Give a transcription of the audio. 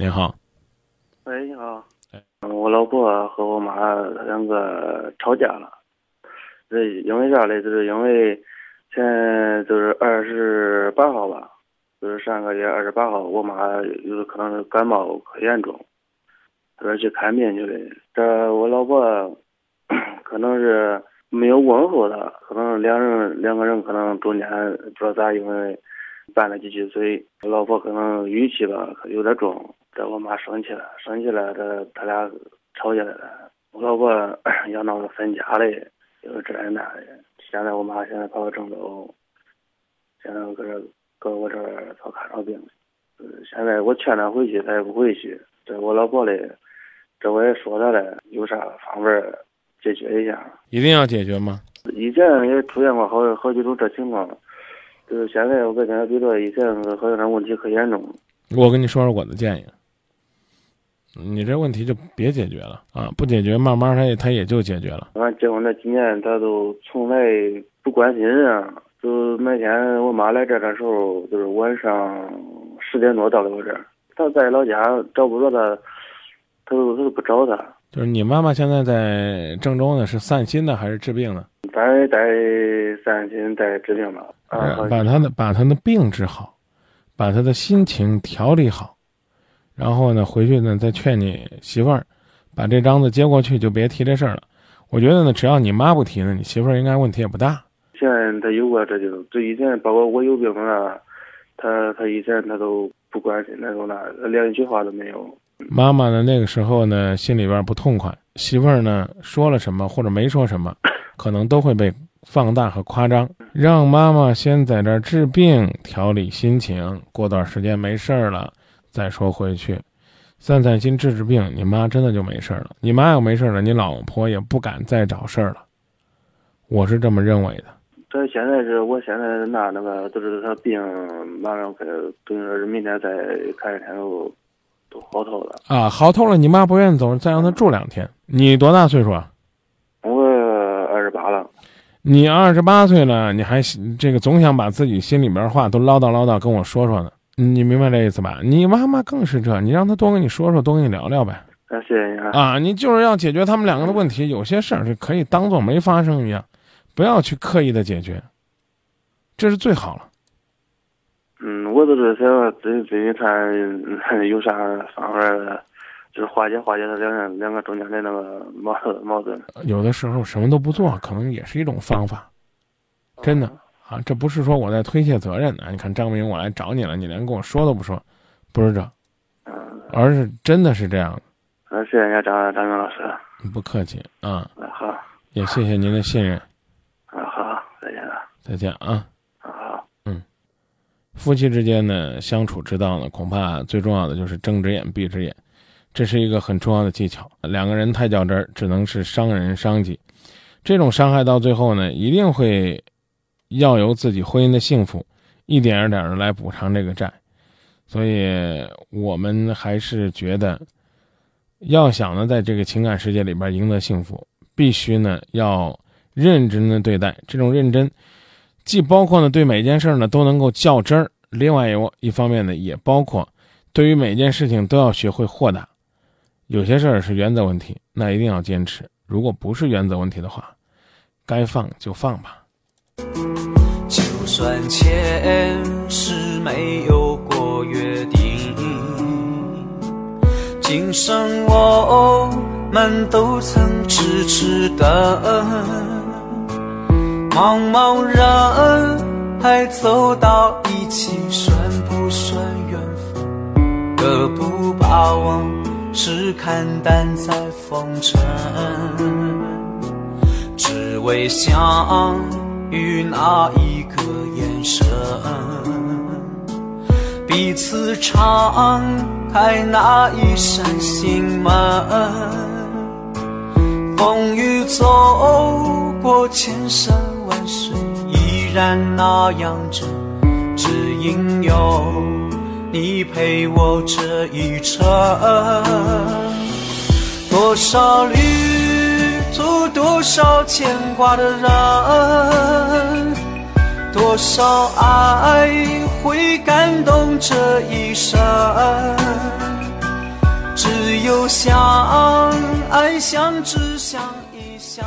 您好，喂，你好。嗯，我老婆和我妈两个吵架了，这因为啥嘞？就是因为前就是二十八号吧，就是上个月二十八号，我妈有可能是感冒可严重，她说去看病去了。这我老婆 可能是没有问候她，可能两人两个人可能中间不知道咋，因为拌了几句嘴，我老婆可能语气吧有点重。这我妈生气了，生气了，这他俩吵起来了。我老婆 要闹着分家嘞，就是这那的。现在我妈现在跑到郑州，现在搁这搁我这儿找看着病。呃，现在我劝她回去，她也不回去。这我老婆嘞，这我也说她了，有啥方法解决一下？一定要解决吗？以前也出现过好好几种这情况，就是现在我感觉比这以前好像这问题可严重。我跟你说说我的建议，你这问题就别解决了啊！不解决，慢慢他也它也就解决了。俺结婚那几年，他都从来不关心人，就每天我妈来这儿的时候，就是晚上十点多到了我这儿。他在老家找不着他，他都他都不找他。就是你妈妈现在在郑州呢，是散心呢还是治病呢？咱在散心在治病吧啊，把她的把她的病治好，把她的心情调理好，然后呢，回去呢再劝你媳妇儿，把这张子接过去，就别提这事儿了。我觉得呢，只要你妈不提呢，你媳妇儿应该问题也不大。现在他有过这就这以前包括我有病啊，他他以前他都不关心那种那，连一句话都没有。妈妈呢，那个时候呢，心里边不痛快，媳妇儿呢说了什么或者没说什么，可能都会被放大和夸张。让妈妈先在这儿治病，调理心情，过段时间没事儿了再说回去，散散心，治治病，你妈真的就没事儿了。你妈要没事儿了，你老婆也不敢再找事儿了。我是这么认为的。他现在是我现在拿那个，就是他病马上快，等于说是明天再看一天都都好透了。啊，好透了，你妈不愿意走，再让她住两天。你多大岁数啊？我二十八了，你二十八岁了，你还这个总想把自己心里边话都唠叨唠叨跟我说说呢？你明白这意思吧？你妈妈更是这，你让她多跟你说说，多跟你聊聊呗。啊。啊，你就是要解决他们两个的问题，有些事儿是可以当做没发生一样，不要去刻意的解决，这是最好了。嗯，我都是想最最近看嗯有啥方法，就是化解化解他两人两个中间的那个矛盾矛盾。有的时候什么都不做，可能也是一种方法，真的啊，这不是说我在推卸责任啊。你看张明，我来找你了，你连跟我说都不说，不是这，嗯，而是真的是这样的。那谢谢你啊，张张明老师。不客气啊，啊好，也谢谢您的信任，啊好，再见了。再见啊。啊好。夫妻之间呢相处之道呢，恐怕最重要的就是睁只眼闭只眼，这是一个很重要的技巧。两个人太较真儿，只能是伤人伤己。这种伤害到最后呢，一定会要由自己婚姻的幸福一点一点的来补偿这个债。所以我们还是觉得，要想呢在这个情感世界里边赢得幸福，必须呢要认真的对待。这种认真。既包括呢对每件事呢都能够较真儿，另外有一方面呢也包括，对于每件事情都要学会豁达。有些事儿是原则问题，那一定要坚持；如果不是原则问题的话，该放就放吧。算前世没有过约定，今生我们都曾痴痴等。茫茫人海走到一起，算不算缘分？何不把往事看淡在风尘？只为相与那一个眼神，彼此敞开那一扇心门。风雨走过千山万水，依然那样真，只因有你陪我这一程。多少旅出，多少牵挂的人，多少爱会感动这一生。只有相爱相知相依相。